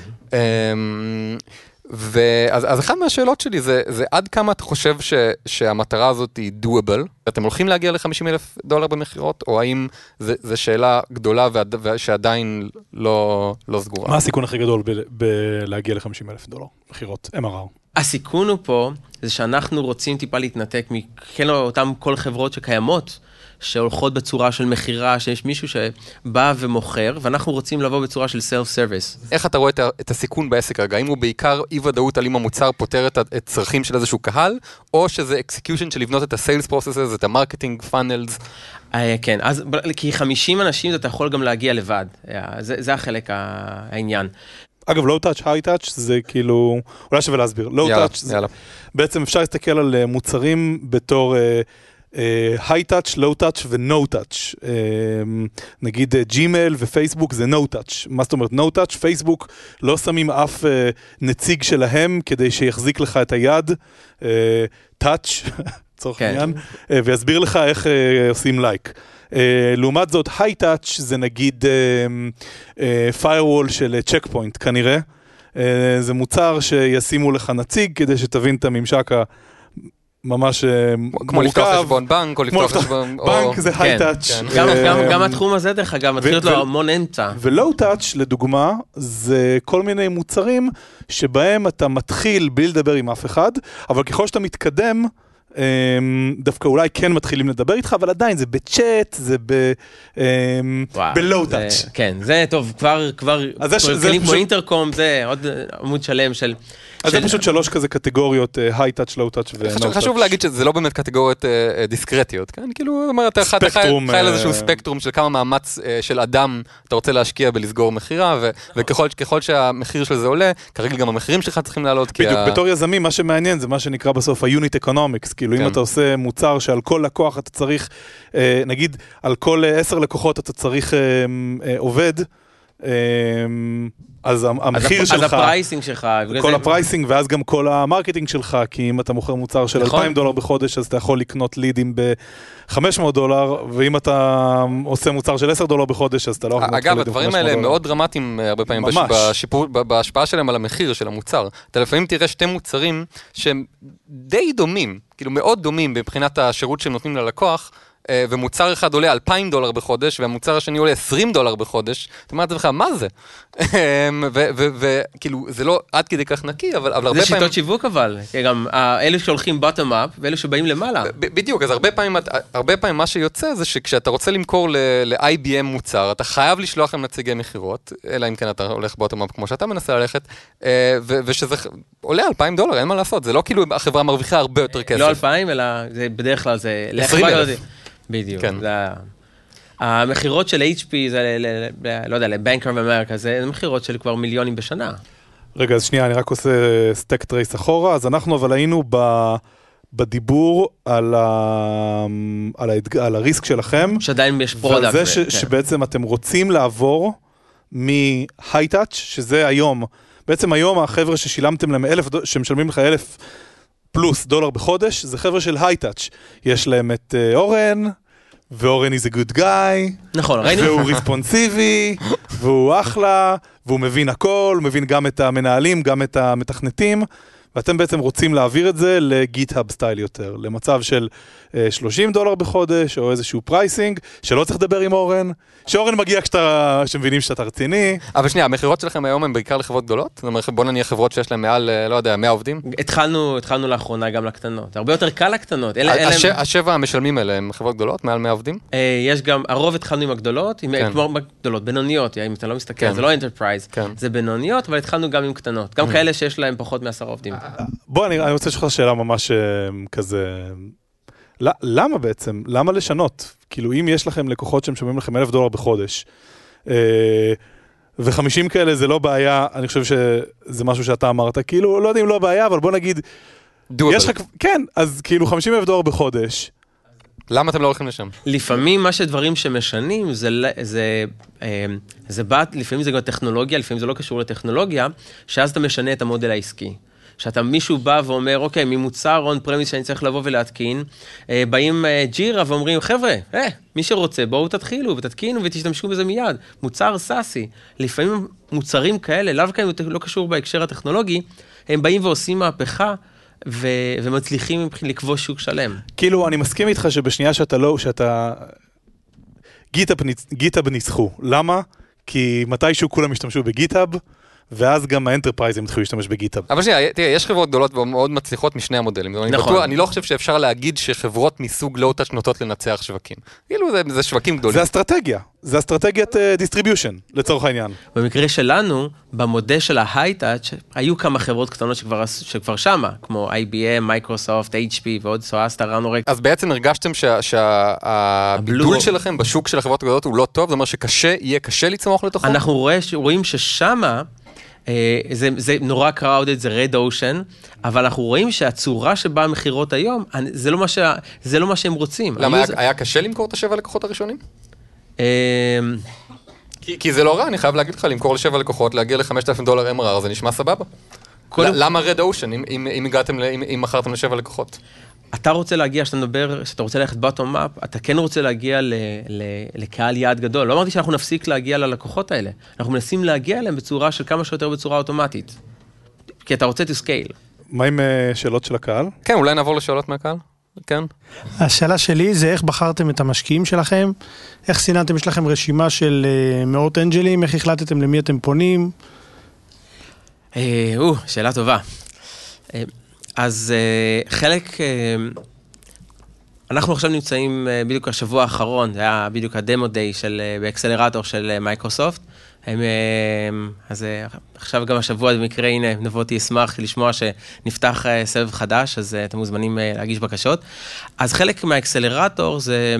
ואז אז אחת מהשאלות שלי זה, זה עד כמה אתה חושב ש, שהמטרה הזאת היא doable? אתם הולכים להגיע ל-50 אלף דולר במכירות, או האם זו שאלה גדולה ועד, שעדיין לא, לא סגורה? מה הסיכון הכי גדול ב- בלהגיע ל-50 אלף דולר מכירות, MRR? הסיכון הוא פה, זה שאנחנו רוצים טיפה להתנתק מכן אותם כל חברות שקיימות, שהולכות בצורה של מכירה, שיש מישהו שבא ומוכר, ואנחנו רוצים לבוא בצורה של self service. איך אתה רואה את, הסיכון בעסק רגע? האם הוא בעיקר אי ודאות על אם המוצר פותר את, ה- את צרכים של איזשהו קהל, או שזה execution של לבנות את ה-sales processes, את ה marketing, funnels? אה, כן, אז כי 50 אנשים אתה יכול גם להגיע לבד, אה, זה, זה החלק העניין. אגב, low touch, high touch, זה כאילו, אולי שווה להסביר. low touch. בעצם אפשר להסתכל על אה, מוצרים בתור high touch, low touch ו no touch. נגיד ג'ימייל ופייסבוק זה no touch. מה זאת אומרת no touch? פייסבוק לא שמים אף אה, נציג שלהם כדי שיחזיק לך את היד, touch, לצורך כן. העניין, אה, ויסביר לך איך אה, עושים לייק. Uh, לעומת זאת, high touch זה נגיד firewall של צ'ק פוינט כנראה. Uh, זה מוצר שישימו לך נציג כדי שתבין את הממשק הממש אה, מורכב. כמו לפתוח חשבון בנק, או כמו לפתוח חשבון... או- בנק זה high touch. כן. גם, אה, גם, גם התחום הזה, דרך אגב, מתחיל להיות לו המון אמצע. ו low touch, לדוגמה, זה כל מיני מוצרים שבהם אתה מתחיל בלי לדבר עם אף אחד, אבל ככל שאתה מתקדם, אמ, דווקא אולי כן מתחילים לדבר איתך, אבל עדיין זה בצ'אט, זה ב... אמ, וואו, בלואו זה- טאץ'. כן, זה טוב, כבר, כבר, אז כלים כמו אינטרקום, זה עוד עמוד שלם של... אז זה פשוט שלוש כזה קטגוריות, היי טאץ', לואו טאץ' ונו חשוב, להגיד שזה לא באמת קטגוריות אה, אה, דיסקרטיות, כן? כאילו, אתה חי- על אה, איזשהו ספקטרום של כמה מאמץ אה, של אדם אתה רוצה להשקיע בלסגור מכירה, ו- וככל ככל שהמחיר של זה עולה, כרגע גם המחירים שלך צריכים לעלות, כי בדיוק, בתור יזמים, מה שמעניין זה מה שנקרא בסוף ה-unit economics, כאילו אם כן. אתה עושה מוצר שעל כל לקוח אתה צריך, אה, נגיד על כל אה, עשר לקוחות אתה צריך אה, אה, עובד, אה, אז המ- אז המחיר הפ- שלך, אז ה pricing שלך, כל זה- ה pricing ואז גם כל ה marketing שלך, כי אם אתה מוכר מוצר של נכון. 2,000 דולר בחודש, אז אתה יכול לקנות leadים ב-500 דולר, ואם אתה עושה מוצר של 10 דולר בחודש, אז אתה לא יכול לקנות אגב, לידים הדברים ב-500 האלה הם דולר. מאוד דרמטיים אה, הרבה פעמים ממש. בשיפור, ב- בהשפעה שלהם על המחיר של המוצר. אתה לפעמים תראה שתי מוצרים שהם די דומים, כאילו מאוד דומים מבחינת השירות שהם נותנים ללקוח, ומוצר אחד עולה 2,000 דולר בחודש, והמוצר השני עולה 20 דולר בחודש, אתה אומר לעצמך, מה זה? וכאילו, זה לא עד כדי כך נקי, אבל, הרבה זה פעמים... שיטות שיווק אבל, גם אה, אלו שהולכים bottom up ואלו שבאים למעלה. בדיוק, אז הרבה פעמים, הרבה פעמים מה שיוצא זה שכשאתה רוצה למכור ל-IBM מוצר, אתה חייב לשלוח להם נציגי מכירות, אלא אם כן אתה הולך בוטום אפ כמו שאתה מנסה ללכת, אה, ושזה עולה 2,000 דולר, אין מה לעשות, זה לא כאילו החברה מרוויחה הרבה יותר כסף. לא 2,000, אלא זה בדרך כלל זה... 20,000. בדיוק. כן. זה המכירות של HP, זה ל- ל- ל- לא יודע, לבנק אוף אמריקה, זה מכירות של כבר מיליונים בשנה. רגע, אז שנייה, אני רק עושה stack trace אחורה. אז אנחנו אבל היינו ב... בדיבור על, ה... על, האתג... על ה risk שלכם, שעדיין יש ועל product. זה ש... שבעצם אתם רוצים לעבור מ high touch, שזה היום, בעצם היום החבר'ה ששילמתם להם אלף, שמשלמים לך אלף פלוס דולר בחודש, זה חבר'ה של high touch. יש להם את אה, אורן, ואורן is a good guy, נכון, ראינו, והוא responsive, והוא אחלה, והוא מבין הכל, הוא מבין גם את המנהלים, גם את המתכנתים, ואתם בעצם רוצים להעביר את זה ל-GitHub style יותר, למצב של אה, 30 דולר בחודש, או איזשהו pricing, שלא צריך לדבר עם אורן, שאורן מגיע כשאתה, שמבינים שאתה רציני. אבל שנייה, המכירות שלכם היום הן בעיקר לחברות גדולות? זאת אומרת, בוא נניח חברות שיש להן מעל, אה, לא יודע, 100 עובדים? התחלנו, התחלנו לאחרונה גם לקטנות. הרבה יותר קל לקטנות. אלה, אלה, הש- השבע המשלמים האלה הם חברות גדולות, מעל 100 עובדים? אה, יש גם, הרוב התחלנו עם הגדולות, עם, כן. כמו גדולות, בינוניות, אם אתה לא מסתכל, כן. זה לא enterprise, כן. זה בינוניות, אבל התחלנו גם עם קטנות. גם כאלה שיש להם פחות מעשרה עובדים. בוא, אני, אני רוצה לשאול אותך שאלה ממש אה, כזה... למה בעצם? למה לשנות? כאילו, אם יש לכם לקוחות שמשלמים לכם אלף דולר בחודש, אה, וחמישים כאלה זה לא בעיה, אני חושב שזה משהו שאתה אמרת, כאילו, לא יודע אם לא בעיה, אבל בוא נגיד, Doable. יש לך, כן, אז כאילו 50 אלף דולר בחודש, למה אתם לא הולכים לשם? לפעמים מה שדברים שמשנים, זה, ל- זה, אה, זה בא, לפעמים זה גם טכנולוגיה, לפעמים זה לא קשור לטכנולוגיה, שאז אתה משנה את המודל העסקי. שאתה, מישהו בא ואומר, אוקיי, ממוצר און פרמיס שאני צריך לבוא ולהתקין, אה, באים אה, ג'ירה ואומרים, חבר'ה, אה, מי שרוצה, בואו תתחילו ותתקינו ותשתמשו בזה מיד. מוצר סאסי. לפעמים מוצרים כאלה, לאו זה לא קשור בהקשר הטכנולוגי, הם באים ועושים מהפכה ו- ומצליחים לכבוש שוק שלם. כאילו, אני מסכים איתך שבשנייה שאתה לא, שאתה... GitHub ניצחו. למה? כי מתישהו כולם השתמשו ב-GitHub, ואז גם ה-enterpriseים התחילו להשתמש ב-GitHub. אבל שנייה, תראה, יש חברות גדולות ומאוד מצליחות משני המודלים. נכון. אני. בטוח, אני לא חושב שאפשר להגיד שחברות מסוג low-touch נוטות לנצח שווקים. כאילו זה, זה שווקים גדולים. זה אסטרטגיה, זה אסטרטגיית distribution, לצורך העניין. במקרה שלנו, במודל של ה-high-touch, היו כמה חברות קטנות שכבר, שכבר שמה, כמו IBM, מייקרוסופט, HP ועוד סואסטה, ראנורק. אז בעצם הרגשתם שהבידול הבלו. שלכם בשוק של החברות הגדולות הוא לא טוב, זאת אומרת שקשה, יהיה קשה לצמוח לתוכו? אנחנו רואה, רואים ששמה, אה, זה, זה נורא crowded, זה red ocean, אבל אנחנו רואים שהצורה שבה המכירות היום, זה לא מה, שה, זה לא מה שהם רוצים. למה, היה, זה- היה קשה למכור את השבע לקוחות הראשונים? אה, כי, כי זה לא רע, אני חייב להגיד לך, למכור לשבע לקוחות, להגיע ל-5,000 דולר MRR, זה נשמע סבבה. כל- למה רד אושן, אם, אם, אם הגעתם, אם, אם מכרתם לשבע לקוחות? אתה רוצה להגיע, כשאתה מדבר, כשאתה רוצה ללכת bottom up, אתה כן רוצה להגיע ל, ל, לקהל יעד גדול. לא אמרתי שאנחנו נפסיק להגיע ללקוחות האלה, אנחנו מנסים להגיע אליהם בצורה של כמה שיותר בצורה אוטומטית. כי אתה רוצה to scale. מה עם אה, שאלות של הקהל? כן, אולי נעבור לשאלות מהקהל? כן. השאלה שלי זה איך בחרתם את המשקיעים שלכם, איך סיננתם, יש לכם רשימה של אה, מאות אנג'לים, איך החלטתם למי אתם פונים, אה, או, שאלה טובה. אז אה, חלק, אה, אנחנו עכשיו נמצאים אה, בדיוק השבוע האחרון, זה היה בדיוק ה demo day של, ב accelerator של מייקרוסופט. הם, אה, אז עכשיו גם השבוע במקרה, הנה, נבות אשמח לשמוע שנפתח סבב חדש, אז אתם מוזמנים להגיש בקשות. אז חלק מה accelerator זה...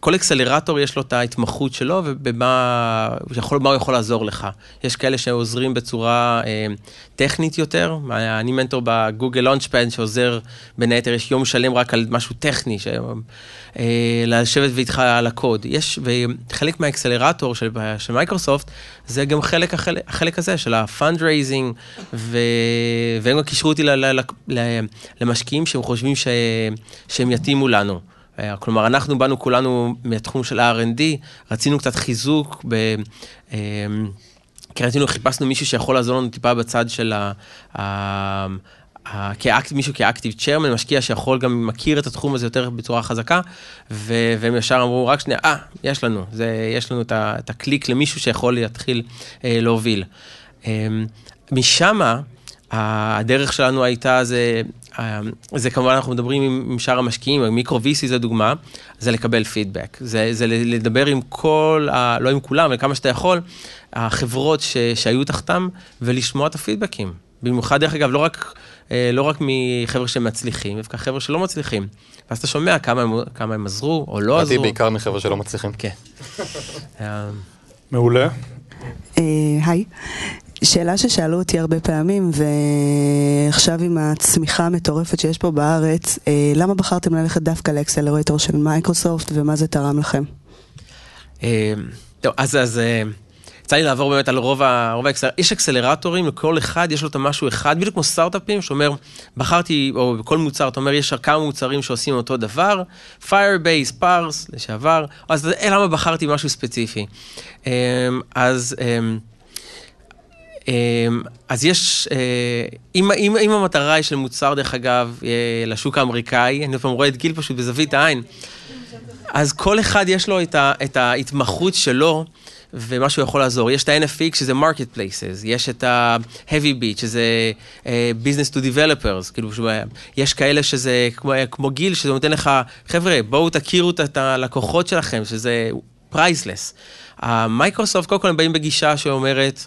כל accelerator יש לו את ההתמחות שלו ובמה הוא יכול, לעזור לך. יש כאלה שעוזרים בצורה אה, טכנית יותר, אני מנטור ב-Google Launchpad שעוזר בין היתר, יש יום שלם רק על משהו טכני. אה, לשבת ואיתך על הקוד. יש, וחלק מה accelerator של, מייקרוסופט, זה גם חלק, החלק, הזה של ה fundraising. והם גם קישרו אותי למשקיעים שהם חושבים. שהם יתאימו לנו. אה, כלומר, אנחנו באנו כולנו מהתחום של R&D, רצינו קצת חיזוק, ב, אה, כי רצינו, חיפשנו מישהו שיכול לעזור לנו טיפה בצד של ה... ה כאקט, מישהו כאקטיב צ'רמן, משקיע שיכול גם מכיר את התחום הזה יותר בצורה חזקה, ו- והם ישר אמרו, רק שנייה, אה, יש לנו, זה, יש לנו את, את הקליק למישהו שיכול להתחיל אה, להוביל. אה, משמה, הדרך שלנו הייתה, זה, אה, זה כמובן אנחנו מדברים עם, עם שאר המשקיעים, מיקרו VC זה דוגמה, זה לקבל פידבק. זה, זה לדבר עם כל, ה, לא עם כולם, אבל כמה שאתה יכול, החברות ש, שהיו תחתם, ולשמוע את הפידבקים. במיוחד, דרך אגב, לא רק, אה, לא רק מחבר'ה שמצליחים, דווקא חבר'ה שלא מצליחים. ואז אתה שומע כמה הם, כמה הם עזרו או לא עזרו. בעיקר מחבר'ה שלא מצליחים. כן. מעולה. אה, היי. שאלה ששאלו אותי הרבה פעמים, ועכשיו עם הצמיחה המטורפת שיש פה בארץ, אה, למה בחרתם ללכת דווקא לאקסלרטור של מייקרוסופט, ומה זה תרם לכם? אה, טוב, אז, אז אה, יצא לי לעבור באמת על רוב, ה-. יש אקסלרטורים, לכל אחד יש לו את המשהו אחד, בדיוק כמו סטארט-אפים, שאומר, בחרתי, או בכל מוצר, אתה אומר, יש כמה מוצרים שעושים אותו דבר, Firebase, Parse, לשעבר, אז למה בחרתי משהו ספציפי? אז... אמ, אז יש, אה, אם, אם, אם המטרה היא של מוצר, דרך אגב, אה, לשוק האמריקאי, אני עוד פעם רואה את גיל פשוט בזווית העין, אז כל אחד יש לו את, ה, את ההתמחות שלו ומה שהוא יכול לעזור. יש את ה-NFX שזה market places, יש את ה-heavy beat שזה uh, business to developers, כאילו יש כאלה שזה כמו, כמו גיל, שזה נותן לך, חבר'ה, בואו תכירו את הלקוחות שלכם, שזה priceless. ה-Microsoft, קודם כל הם באים בגישה שאומרת,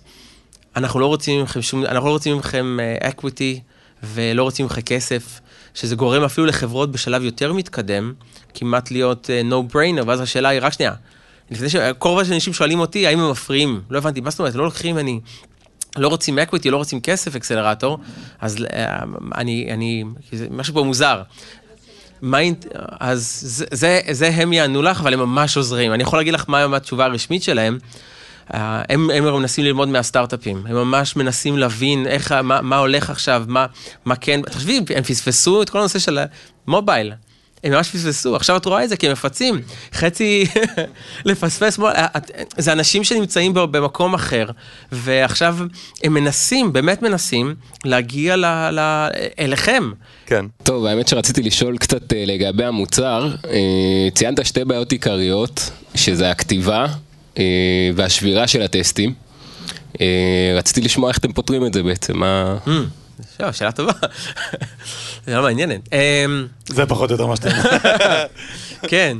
אנחנו לא רוצים מכם שום, אנחנו לא רוצים מכם אה, equity ולא רוצים מכם כסף, שזה גורם אפילו לחברות בשלב יותר מתקדם, כמעט להיות אה, no brainer, ואז השאלה היא, רק שנייה, לפני ש... כל רוב שאנשים שואלים אותי, האם הם מפריעים? לא הבנתי, מה זאת אומרת, לא לוקחים ממני, לא רוצים equity, לא רוצים כסף, אקסלרטור, אז אה, אני, אני, משהו פה מוזר. מה, אינט- אז זה, זה, זה הם יענו לך, אבל הם ממש עוזרים. אני יכול להגיד לך מה התשובה הרשמית שלהם. אה, הם, הם מנסים ללמוד מהסטארט-אפים, הם ממש מנסים להבין איך, מה, מה הולך עכשיו, מה, מה כן, תחשבי, הם פספסו את כל הנושא של המובייל. הם ממש פספסו, עכשיו את רואה את זה כי הם מפצים, חצי לפספס, מול- את- זה אנשים שנמצאים ב- במקום אחר, ועכשיו הם מנסים, באמת מנסים, להגיע ל, ל, אליכם. כן. טוב, האמת שרציתי לשאול קצת אה, לגבי המוצר. אה, ציינת שתי בעיות עיקריות, שזה הכתיבה אה, והשבירה של הטסטים. אה, רציתי לשמוע איך אתם פותרים את זה בעצם, מה... שאלה, שאלה טובה, שאלה מעניינת. אמ, זה פחות או יותר מה שאתה אומר. כן.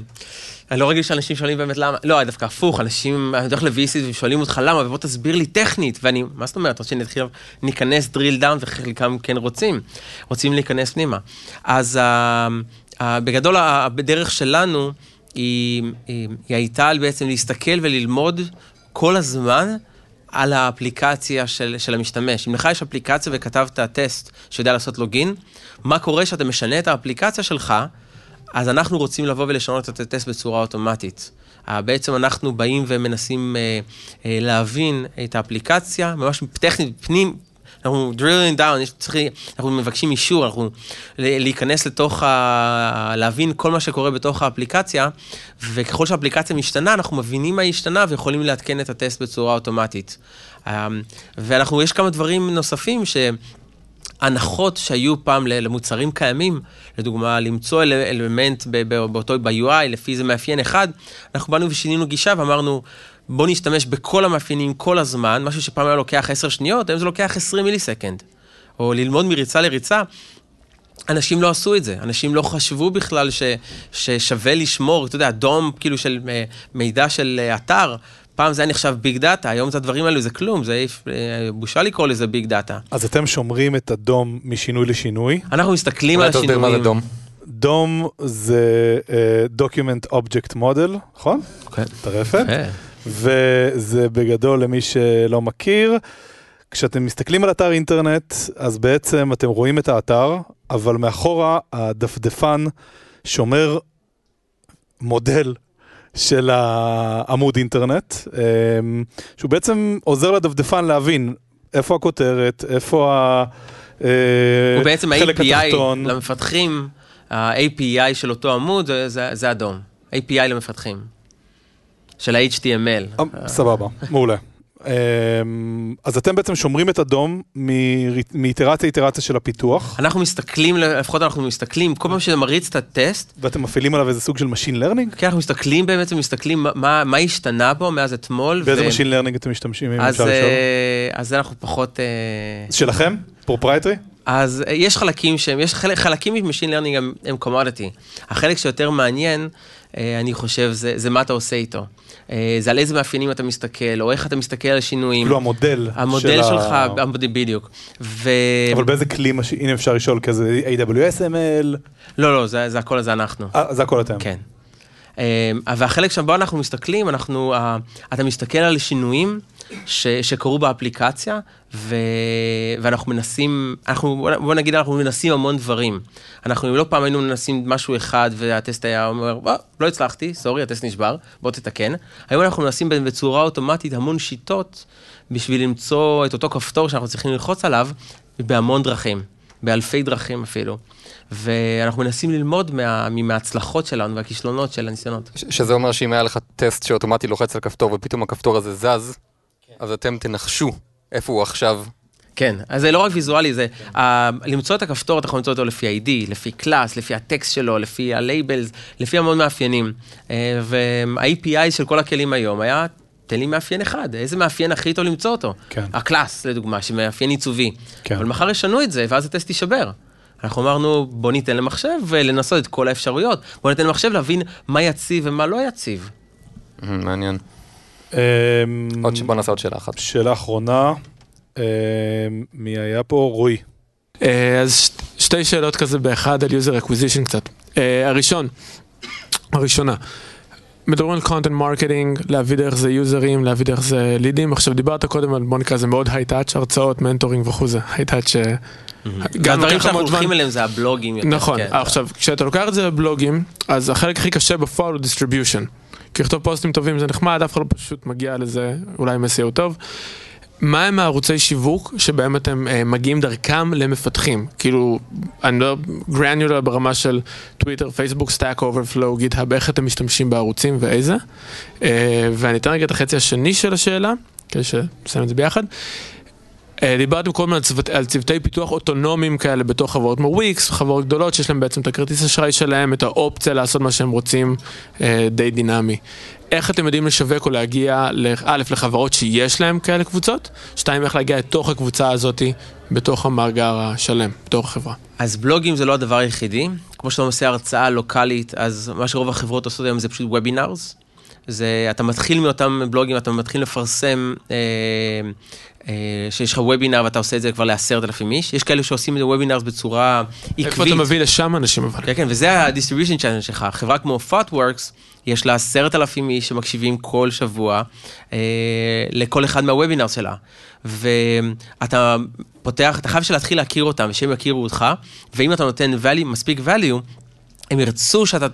אני לא רגיל שאנשים שואלים באמת למה, לא, דווקא הפוך, אנשים, אני הולך ל-VC ושואלים אותך למה, ובוא תסביר לי טכנית, ואני, מה זאת אומרת, רוצה שנתחיל, ניכנס drill down, וחלקם כן רוצים, רוצים להיכנס פנימה. אז uh, uh, בגדול, הדרך שלנו, היא, היא, היא הייתה בעצם להסתכל וללמוד כל הזמן על האפליקציה של, של המשתמש. אם לך יש אפליקציה וכתבת טסט שיודע לעשות לוגין, מה קורה שאתה משנה את האפליקציה שלך, אז אנחנו רוצים לבוא ולשנות את הטסט בצורה אוטומטית. אה, בעצם אנחנו באים ומנסים אה, אה, להבין את האפליקציה, ממש טכנית, פנים, אנחנו drilling down, צריך, אנחנו מבקשים אישור, אנחנו להיכנס לתוך, ה, להבין כל מה שקורה בתוך האפליקציה, וככל שהאפליקציה משתנה, אנחנו מבינים מה השתנה ויכולים לעדכן את הטסט בצורה אוטומטית. אה, ואנחנו, יש כמה דברים נוספים ש... הנחות שהיו פעם למוצרים קיימים, לדוגמה, למצוא אל- אלמנט באותו, ב-UI, לפי איזה מאפיין אחד, אנחנו באנו ושינינו גישה ואמרנו, בוא נשתמש בכל המאפיינים כל הזמן, משהו שפעם היה לוקח 10 שניות, היום זה לוקח 20 מיליסקנד. או ללמוד מריצה לריצה. אנשים לא עשו את זה, אנשים לא חשבו בכלל ש, ששווה לשמור, אתה יודע, דום כאילו של אה, מידע של אה, אתר, פעם זה היה נחשב big data, היום את הדברים האלו זה כלום, זה אה, בושה לקרוא לזה big data. אז אתם שומרים את ה DOM משינוי לשינוי. אנחנו מסתכלים על השינויים. מה זה DOM. DOM זה uh, Document Object Model, נכון? כן. טרפת. יפה. וזה בגדול למי שלא מכיר. כשאתם מסתכלים על אתר אינטרנט, אז בעצם אתם רואים את האתר, אבל מאחורה הדפדפן שומר מודל של העמוד אינטרנט, אמ, שהוא בעצם עוזר לדפדפן להבין איפה הכותרת, איפה ה... אה, הוא בעצם ה-API התחתון. למפתחים, ה-API של אותו עמוד, זה- זה זה אדום. API למפתחים. של ה-HTML. אה, סבבה, מעולה. אמ, אז אתם בעצם שומרים את הדום מאיטרציה איטרציה של הפיתוח, אנחנו מסתכלים, לפחות אנחנו מסתכלים, כל פעם שמריץ את הטסט, ואתם מפעילים עליו איזה סוג של Machine Learning? כן, אנחנו מסתכלים באמת ומסתכלים מה- מה, השתנה בו מאז אתמול. באיזה ו- Machine Learning אתם משתמשים, אם אז, אפשר לשאול? אה, אז אנחנו פחות... אה, שלכם? proprietary? אז יש חלקים שהם, יש חלק, חלקים מ machine learning הם, הם commodity. החלק שיותר מעניין, אני חושב, זה, זה מה אתה עושה איתו. אה, זה על איזה מאפיינים אתה מסתכל, או איך אתה מסתכל על השינויים. כאילו המודל. המודל של שלך, ה- בדיוק. ו... אבל באיזה כלי, הנה אפשר לשאול כזה AWS ML, לא, לא, זה, זה הכל זה אנחנו. אה, זה הכל אתם. כן. אה, והחלק שבו אנחנו מסתכלים, אנחנו, אתה מסתכל על שינויים ש, שקרו באפליקציה, ו, ואנחנו מנסים, אנחנו, בוא נגיד, אנחנו מנסים המון דברים. אנחנו לא פעם היינו מנסים משהו אחד, והטסט היה אומר, "אה, לא הצלחתי, סורי, הטסט נשבר, בוא תתקן. היום אנחנו מנסים בצורה אוטומטית המון שיטות בשביל למצוא את אותו כפתור שאנחנו צריכים ללחוץ עליו, בהמון דרכים, באלפי דרכים אפילו. ואנחנו מנסים ללמוד מה, מההצלחות שלנו והכישלונות של הניסיונות. ש- שזה אומר שאם היה לך טסט שאוטומטי לוחץ על כפתור ופתאום הכפתור הזה זז, אז אתם תנחשו איפה הוא עכשיו. כן, אז זה לא רק ויזואלי, זה uh, למצוא את הכפתור, אתה יכול למצוא אותו לפי ID, לפי class, לפי הטקסט שלו, לפי ה labels, לפי המון מאפיינים. Uh, וה-API של כל הכלים היום היה, תן לי מאפיין אחד, איזה מאפיין הכי טוב למצוא אותו? כן. הקלאס, לדוגמה, שמאפיין עיצובי. כן. אבל מחר ישנו את זה, ואז הטסט יישבר. אנחנו אמרנו, בוא ניתן למחשב ולנסות את כל האפשרויות. בוא ניתן למחשב להבין מה יציב ומה לא יציב. אמ, מעניין. אמ, עוד ש- בוא נעשה עוד שאלה אחת. שאלה אחרונה, אמ, מי היה פה? רועי. אה, אז שתי שאלות כזה באחד על user acquisition קצת. אה, הראשון, הראשונה, מדברים על content marketing, להביא דרך זה userים, להביא דרך זה leadים. עכשיו דיברת קודם על בוא נקרא לזה מאוד high-touch, הרצאות, mentoring וכו' זה high-touch. גם הדברים שאנחנו. הולכים אליהם זה הבלוגים. נכון, כן. עכשיו כשאתה לוקח את זה לבלוגים, אז החלק הכי קשה בפועל הוא distribution. כי לכתוב פוסטים טובים זה נחמד, אף אחד לא פשוט מגיע לזה, אולי עם SEO טוב. מה הם הערוצי שיווק שבהם אתם אה, מגיעים דרכם למפתחים? כאילו, אני לא granular ברמה של Twitter, Facebook, Stack Overflow, GitHub, איך אתם משתמשים בערוצים ואיזה? אה, ואני אתן רגע את החצי השני של השאלה, כדי שנסיים את זה ביחד. אה, דיברתם כל הזמן על, צוות, על צוותי פיתוח אוטונומיים כאלה בתוך חברות כמו וויקס, חברות גדולות שיש להם בעצם את הכרטיס אשראי שלהם, את האופציה לעשות מה שהם רוצים, אה, די דינמי. איך אתם יודעים לשווק או להגיע, א', לחברות שיש להם כאלה קבוצות, שתיים, איך להגיע לתוך הקבוצה הזאתי, בתוך המאגר השלם, בתוך החברה. אז בלוגים זה לא הדבר היחידי. כמו שאתה עושה הרצאה לוקאלית, אז מה שרוב החברות עושות היום זה פשוט וובינארס. זה, אתה מתחיל מאותם בלוגים, אתה מתחיל לפרסם, אה, שיש לך וובינאר ואתה עושה את זה כבר לעשרת אלפים איש. יש כאלה שעושים את הוובינארס בצורה עקבית. איפה אתה מביא לשם אנשים אבל? כן, כן, וזה ה-distribution channel שלך. חברה כמו Thoughtworks, יש לה עשרת אלפים איש שמקשיבים כל שבוע אה, לכל אחד מהוובינר שלה. ואתה פותח, אתה חייב להתחיל להכיר אותם, ושהם יכירו אותך, ואם אתה נותן value, מספיק value, הם ירצו שאתה,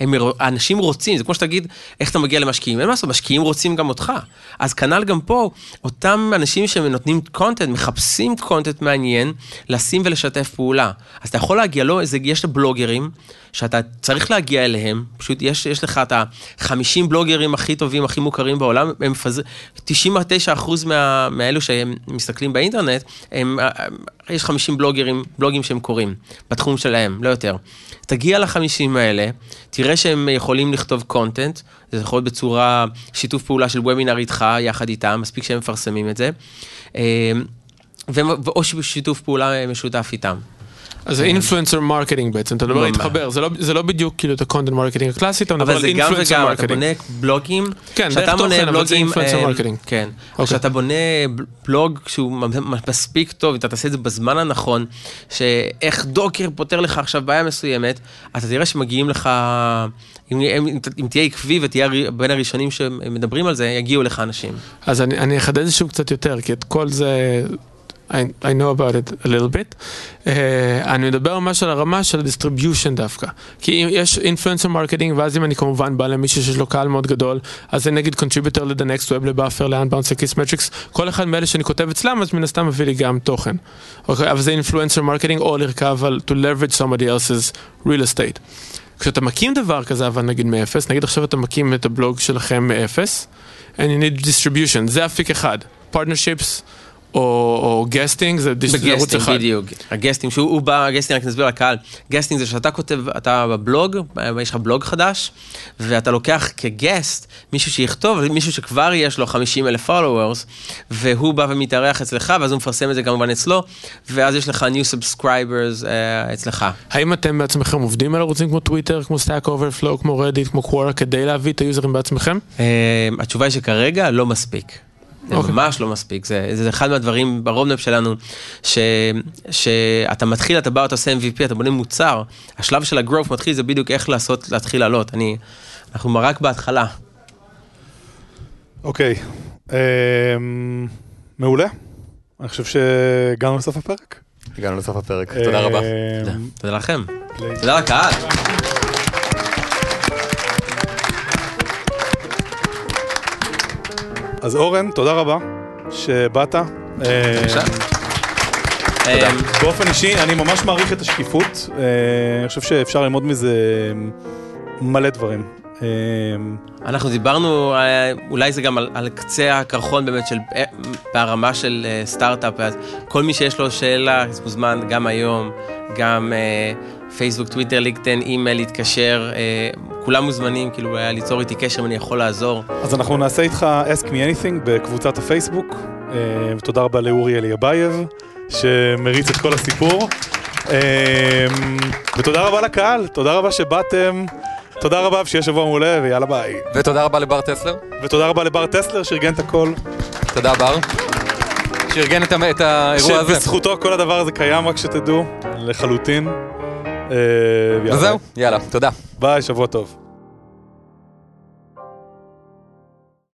הם, אנשים רוצים, זה כמו שתגיד, איך אתה מגיע למשקיעים, אין מה לעשות, משקיעים רוצים גם אותך. אז כנ"ל גם פה, אותם אנשים שנותנים קונטנט, מחפשים קונטנט מעניין, לשים ולשתף פעולה. אז אתה יכול להגיע, לא, זה, יש בלוגרים, שאתה צריך להגיע אליהם, פשוט יש, יש לך את ה-50 בלוגרים הכי טובים, הכי מוכרים בעולם, הם מפזר, 99% מה, מאלו שהם מסתכלים באינטרנט, הם, יש 50 בלוגרים, בלוגים שהם קוראים, בתחום שלהם, לא יותר. תגיע ל-50 האלה, תראה שהם יכולים לכתוב קונטנט, זה יכול להיות בצורה שיתוף פעולה של וובינר איתך, יחד איתם, מספיק שהם מפרסמים את זה, אה, ו- או שיתוף פעולה משותף איתם. אז זה influencer marketing בעצם, אתה מדבר. להתחבר, זה לא- זה לא בדיוק כאילו את ה content marketing הקלאסי, אתה מדבר אבל על זה גם influencer וגם, אתה marketing. בונה בלוגים, כן, דרך בונה תוכן, אבל זה influencer אה, marketing. כן, אוקיי. כשאתה בונה בלוג שהוא מספיק טוב, אתה תעשה את זה בזמן הנכון, שאיך Docker פותר לך עכשיו בעיה מסוימת, אתה תראה שמגיעים לך, אם, אם, אם תהיה עקבי ותהיה בין הראשונים שמדברים על זה, יגיעו לך אנשים. אז אני, אני אחדד שוב קצת יותר, כי את כל זה, I, I know about it a little bit. Uh, אני מדבר ממש על הרמה של ה-distribution דווקא. כי אם יש influencer marketing, ואז אם אני כמובן בא למישהו שיש לו קהל מאוד גדול, אז זה נגיד contributor ל-the next web, לבאפר, ל-unbound ל-kiss metrics, כל אחד מאלה שאני כותב אצלם, אז מן הסתם מביא לי גם תוכן. אוקיי, אבל זה influencer marketing, או לרכב על to leverage somebody else's real estate. כשאתה מקים דבר כזה, אבל נגיד מאפס, נגיד עכשיו אתה מקים את הבלוג שלכם מאפס, and you need distribution, זה אפיק אחד. partnerships או, guesting זה ערוץ אחד. בדיוק. ה guesting, שהוא הוא בא, ה guesting, רק נסביר לקהל, guesting זה שאתה כותב, אתה בבלוג, יש לך בלוג חדש, ואתה לוקח כ guest מישהו שיכתוב, מישהו שכבר יש לו 50 אלף followers, והוא בא ומתארח אצלך, ואז הוא מפרסם את זה כמובן אצלו, ואז יש לך new subscribers אה, אצלך. האם אתם בעצמכם עובדים על ערוצים כמו טוויטר, כמו Stack Overflow, כמו Reddit, כמו Quora, כדי להביא את היוזרים בעצמכם? אה, התשובה היא שכרגע לא מספיק. זה אוקיי. ממש לא מספיק, זה, זה אחד מהדברים ב roadmap שלנו, ש, שאתה מתחיל, אתה בא, אתה עושה MVP, אתה בונה מוצר, השלב של ה growth מתחיל, זה בדיוק איך לעשות, להתחיל לעלות. אני, אנחנו רק בהתחלה. אוקיי, אמ, מעולה. אני חושב שהגענו לסוף הפרק. הגענו לסוף הפרק, תודה רבה. אמ, תודה לכם. תודה לקהל. אז אורן, תודה רבה שבאת. בבקשה. אמ, אה, באופן אישי, אני ממש מעריך את השקיפות. אה, אני חושב שאפשר ללמוד מזה מלא דברים. אה, אנחנו דיברנו, אה, אולי זה גם על, על קצה הקרחון באמת של, אה, ברמה של אה, סטארט-אפ, אז כל מי שיש לו שאלה, אז מוזמן גם היום, גם אה, פייסבוק, טוויטר, לינקדאין, אימייל, להתקשר, אה, כולם מוזמנים, כאילו, היה ליצור איתי קשר אם אני יכול לעזור. אז אנחנו נעשה איתך Ask Me Anything בקבוצת הפייסבוק, אה, ותודה רבה לאורי אליבייב, שמריץ את כל הסיפור. אה, ותודה רבה לקהל, תודה רבה שבאתם, תודה רבה ושיהיה שבוע מעולה, ויאללה ביי. ותודה רבה לבר טסלר, ותודה רבה לבר טסלר שארגן את הכל, תודה בר, שארגן את את האירוע הזה. שבזכותו כל הדבר הזה קיים, רק שתדעו, לחלוטין. אה, וזהו, ביי. יאללה, תודה. ביי, שבוע טוב.